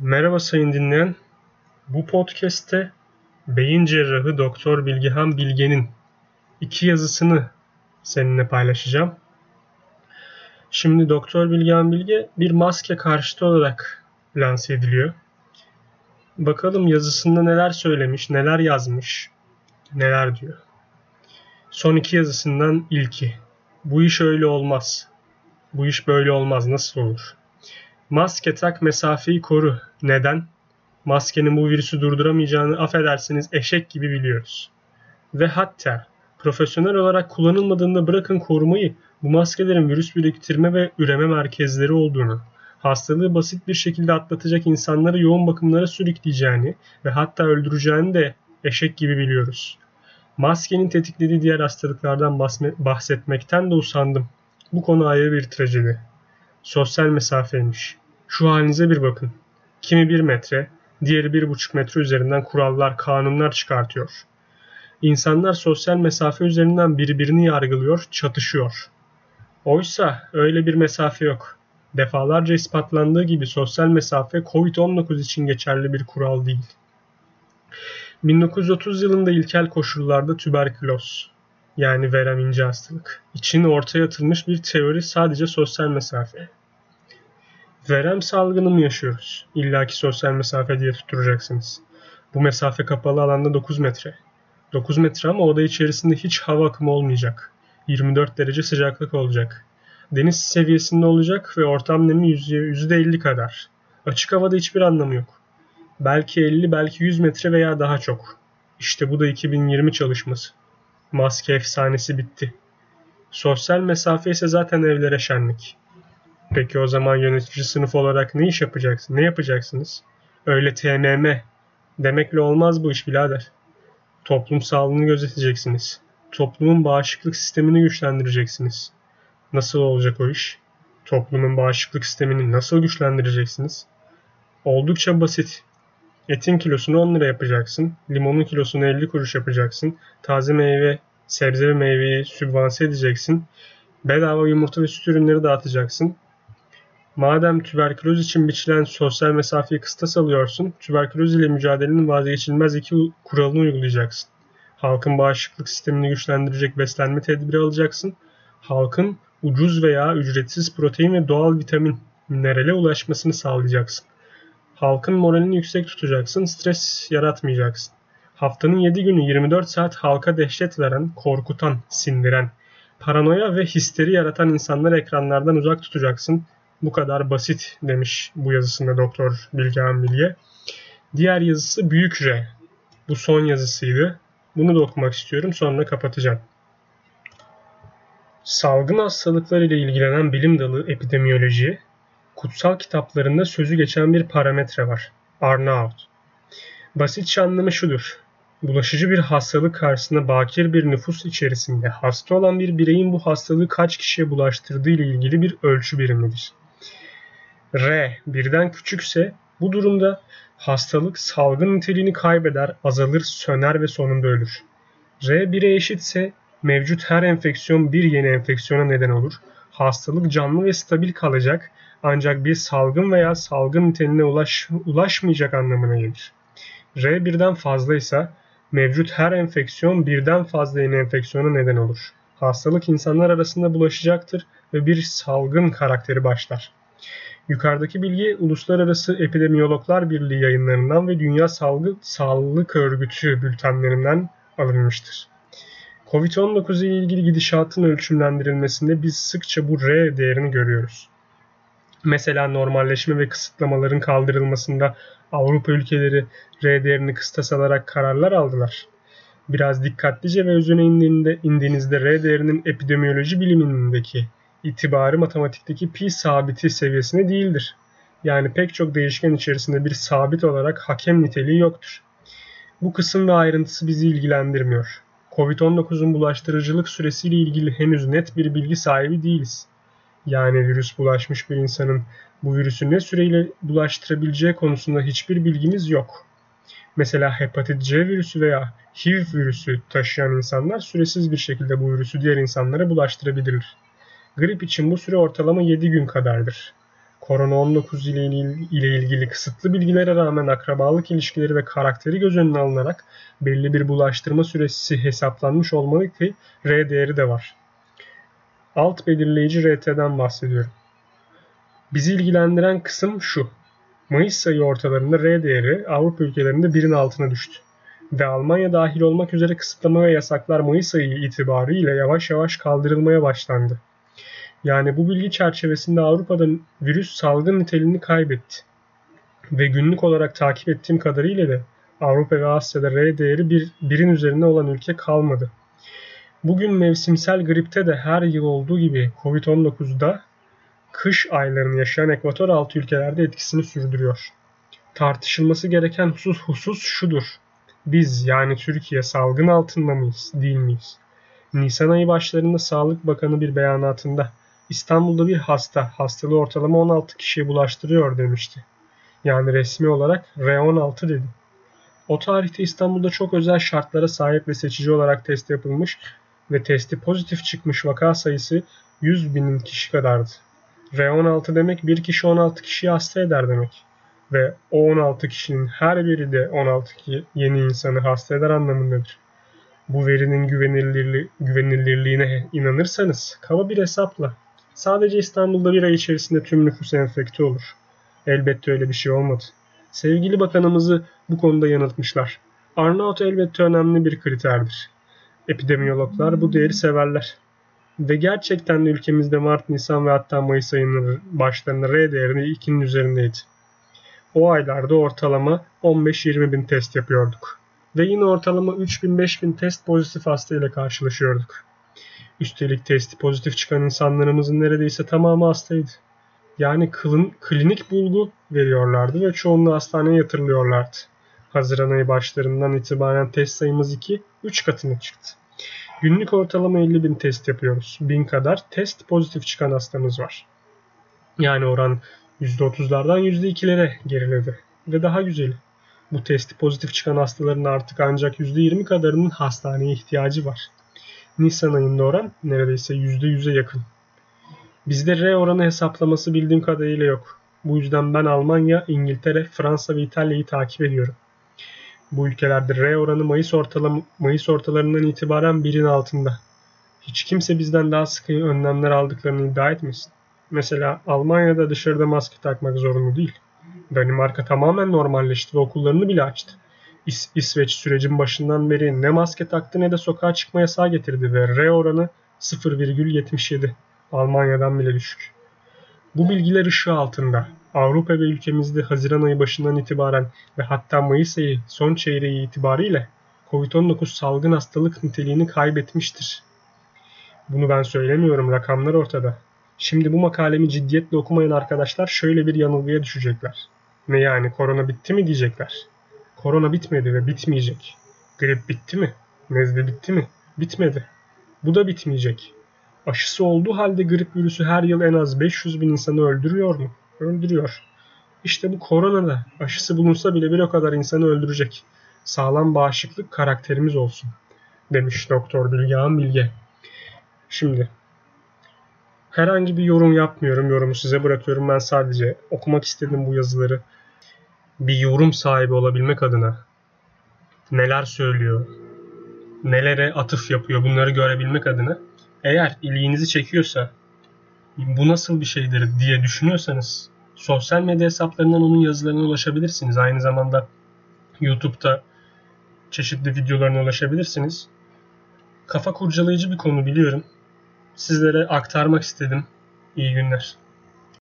Merhaba sayın dinleyen. Bu podcast'te beyin cerrahı Doktor Bilgehan Bilge'nin iki yazısını seninle paylaşacağım. Şimdi Doktor Bilgehan Bilge bir maske karşıtı olarak lanse ediliyor. Bakalım yazısında neler söylemiş, neler yazmış, neler diyor. Son iki yazısından ilki. Bu iş öyle olmaz. Bu iş böyle olmaz. Nasıl olur? Maske tak mesafeyi koru. Neden? Maskenin bu virüsü durduramayacağını affedersiniz eşek gibi biliyoruz. Ve hatta profesyonel olarak kullanılmadığında bırakın korumayı bu maskelerin virüs biriktirme ve üreme merkezleri olduğunu, hastalığı basit bir şekilde atlatacak insanları yoğun bakımlara sürükleyeceğini ve hatta öldüreceğini de eşek gibi biliyoruz. Maskenin tetiklediği diğer hastalıklardan bahsetmekten de usandım. Bu konu ayrı bir trajedi. Sosyal mesafeymiş. Şu halinize bir bakın. Kimi bir metre, diğeri bir buçuk metre üzerinden kurallar, kanunlar çıkartıyor. İnsanlar sosyal mesafe üzerinden birbirini yargılıyor, çatışıyor. Oysa öyle bir mesafe yok. Defalarca ispatlandığı gibi sosyal mesafe COVID-19 için geçerli bir kural değil. 1930 yılında ilkel koşullarda tüberküloz yani verem ince hastalık için ortaya atılmış bir teori sadece sosyal mesafe. Verem salgını mı yaşıyoruz? İlla ki sosyal mesafe diye tutturacaksınız. Bu mesafe kapalı alanda 9 metre. 9 metre ama oda içerisinde hiç hava akımı olmayacak. 24 derece sıcaklık olacak. Deniz seviyesinde olacak ve ortam nemi %50 kadar. Açık havada hiçbir anlamı yok. Belki 50, belki 100 metre veya daha çok. İşte bu da 2020 çalışması. Maske efsanesi bitti. Sosyal mesafe ise zaten evlere şenlik. Peki o zaman yönetici sınıf olarak ne iş yapacaksın? Ne yapacaksınız? Öyle TMM demekle olmaz bu iş birader. Toplum sağlığını gözeteceksiniz. Toplumun bağışıklık sistemini güçlendireceksiniz. Nasıl olacak o iş? Toplumun bağışıklık sistemini nasıl güçlendireceksiniz? Oldukça basit. Etin kilosunu 10 lira yapacaksın. Limonun kilosunu 50 kuruş yapacaksın. Taze meyve, sebze ve meyveyi sübvanse edeceksin. Bedava yumurta ve süt ürünleri dağıtacaksın. Madem tüberküloz için biçilen sosyal mesafeyi kıstas alıyorsun, tüberküloz ile mücadelenin vazgeçilmez iki kuralını uygulayacaksın. Halkın bağışıklık sistemini güçlendirecek beslenme tedbiri alacaksın. Halkın ucuz veya ücretsiz protein ve doğal vitamin, minerale ulaşmasını sağlayacaksın. Halkın moralini yüksek tutacaksın, stres yaratmayacaksın. Haftanın 7 günü 24 saat halka dehşet veren, korkutan, sindiren, paranoya ve histeri yaratan insanları ekranlardan uzak tutacaksın bu kadar basit demiş bu yazısında Doktor Bilgehan Bilge. Diğer yazısı Büyük R. Bu son yazısıydı. Bunu da okumak istiyorum sonra kapatacağım. Salgın hastalıklar ile ilgilenen bilim dalı epidemiyoloji, kutsal kitaplarında sözü geçen bir parametre var. Arnaut. Basitçe anlamı şudur. Bulaşıcı bir hastalık karşısında bakir bir nüfus içerisinde hasta olan bir bireyin bu hastalığı kaç kişiye bulaştırdığı ile ilgili bir ölçü birimidir. R birden küçükse bu durumda hastalık salgın niteliğini kaybeder, azalır, söner ve sonunda ölür. R 1'e eşitse mevcut her enfeksiyon bir yeni enfeksiyona neden olur. Hastalık canlı ve stabil kalacak ancak bir salgın veya salgın niteliğine ulaş, ulaşmayacak anlamına gelir. R birden fazlaysa mevcut her enfeksiyon birden fazla yeni enfeksiyona neden olur. Hastalık insanlar arasında bulaşacaktır ve bir salgın karakteri başlar. Yukarıdaki bilgi Uluslararası Epidemiyologlar Birliği yayınlarından ve Dünya Salgı Sağlık Örgütü bültenlerinden alınmıştır. Covid-19 ile ilgili gidişatın ölçümlendirilmesinde biz sıkça bu R değerini görüyoruz. Mesela normalleşme ve kısıtlamaların kaldırılmasında Avrupa ülkeleri R değerini kıstas alarak kararlar aldılar. Biraz dikkatlice ve özüne indiğinde, indiğinizde R değerinin epidemiyoloji bilimindeki itibarı matematikteki pi sabiti seviyesinde değildir. Yani pek çok değişken içerisinde bir sabit olarak hakem niteliği yoktur. Bu kısım ve ayrıntısı bizi ilgilendirmiyor. Covid-19'un bulaştırıcılık süresiyle ilgili henüz net bir bilgi sahibi değiliz. Yani virüs bulaşmış bir insanın bu virüsü ne süreyle bulaştırabileceği konusunda hiçbir bilgimiz yok. Mesela hepatit C virüsü veya HIV virüsü taşıyan insanlar süresiz bir şekilde bu virüsü diğer insanlara bulaştırabilir. Grip için bu süre ortalama 7 gün kadardır. Korona-19 ile, ilgili kısıtlı bilgilere rağmen akrabalık ilişkileri ve karakteri göz önüne alınarak belli bir bulaştırma süresi hesaplanmış olmalı ki R değeri de var. Alt belirleyici RT'den bahsediyorum. Bizi ilgilendiren kısım şu. Mayıs ayı ortalarında R değeri Avrupa ülkelerinde birin altına düştü. Ve Almanya dahil olmak üzere kısıtlama ve yasaklar Mayıs ayı itibariyle yavaş yavaş kaldırılmaya başlandı. Yani bu bilgi çerçevesinde Avrupa'da virüs salgın niteliğini kaybetti. Ve günlük olarak takip ettiğim kadarıyla da Avrupa ve Asya'da R değeri bir, birin üzerinde olan ülke kalmadı. Bugün mevsimsel gripte de her yıl olduğu gibi Covid-19'da kış aylarını yaşayan ekvator altı ülkelerde etkisini sürdürüyor. Tartışılması gereken husus husus şudur. Biz yani Türkiye salgın altında mıyız, değil miyiz? Nisan ayı başlarında Sağlık Bakanı bir beyanatında İstanbul'da bir hasta hastalığı ortalama 16 kişiye bulaştırıyor demişti. Yani resmi olarak R16 dedi. O tarihte İstanbul'da çok özel şartlara sahip ve seçici olarak test yapılmış ve testi pozitif çıkmış vaka sayısı 100 binin kişi kadardı. R16 demek bir kişi 16 kişiyi hasta eder demek. Ve o 16 kişinin her biri de 16 yeni insanı hasta eder anlamındadır. Bu verinin güvenilirli, güvenilirliğine inanırsanız kaba bir hesapla sadece İstanbul'da bir ay içerisinde tüm nüfus enfekte olur. Elbette öyle bir şey olmadı. Sevgili bakanımızı bu konuda yanıltmışlar. Arnavut elbette önemli bir kriterdir. Epidemiyologlar bu değeri severler. Ve gerçekten de ülkemizde Mart, Nisan ve hatta Mayıs ayının başlarında R değerini 2'nin üzerindeydi. O aylarda ortalama 15-20 bin test yapıyorduk. Ve yine ortalama 3000-5000 test pozitif hasta ile karşılaşıyorduk. Üstelik testi pozitif çıkan insanlarımızın neredeyse tamamı hastaydı. Yani kılın, klinik bulgu veriyorlardı ve çoğunluğu hastaneye yatırılıyorlardı. Haziran ayı başlarından itibaren test sayımız 2, 3 katına çıktı. Günlük ortalama 50 bin test yapıyoruz. Bin kadar test pozitif çıkan hastamız var. Yani oran %30'lardan %2'lere geriledi. Ve daha güzeli. Bu testi pozitif çıkan hastaların artık ancak %20 kadarının hastaneye ihtiyacı var. Nisan ayında oran neredeyse %100'e yakın. Bizde R oranı hesaplaması bildiğim kadarıyla yok. Bu yüzden ben Almanya, İngiltere, Fransa ve İtalya'yı takip ediyorum. Bu ülkelerde R oranı Mayıs, ortalam Mayıs ortalarından itibaren birin altında. Hiç kimse bizden daha sıkı önlemler aldıklarını iddia etmesin. Mesela Almanya'da dışarıda maske takmak zorunlu değil. Danimarka tamamen normalleşti ve okullarını bile açtı. İs İsveç sürecin başından beri ne maske taktı ne de sokağa çıkma yasağı getirdi ve R oranı 0,77. Almanya'dan bile düşük. Bu bilgiler ışığı altında Avrupa ve ülkemizde Haziran ayı başından itibaren ve hatta Mayıs ayı son çeyreği itibariyle COVID-19 salgın hastalık niteliğini kaybetmiştir. Bunu ben söylemiyorum, rakamlar ortada. Şimdi bu makalemi ciddiyetle okumayan arkadaşlar şöyle bir yanılgıya düşecekler. Ne yani korona bitti mi diyecekler. Korona bitmedi ve bitmeyecek. Grip bitti mi? Nezle bitti mi? Bitmedi. Bu da bitmeyecek. Aşısı olduğu halde grip virüsü her yıl en az 500 bin insanı öldürüyor mu? Öldürüyor. İşte bu korona da aşısı bulunsa bile bir o kadar insanı öldürecek. Sağlam bağışıklık karakterimiz olsun. Demiş Doktor Bilgehan Bilge. Şimdi herhangi bir yorum yapmıyorum. Yorumu size bırakıyorum. Ben sadece okumak istedim bu yazıları. Bir yorum sahibi olabilmek adına neler söylüyor, nelere atıf yapıyor bunları görebilmek adına eğer ilginizi çekiyorsa bu nasıl bir şeydir diye düşünüyorsanız sosyal medya hesaplarından onun yazılarına ulaşabilirsiniz. Aynı zamanda YouTube'da çeşitli videolarına ulaşabilirsiniz. Kafa kurcalayıcı bir konu biliyorum. Sizlere aktarmak istedim. İyi günler.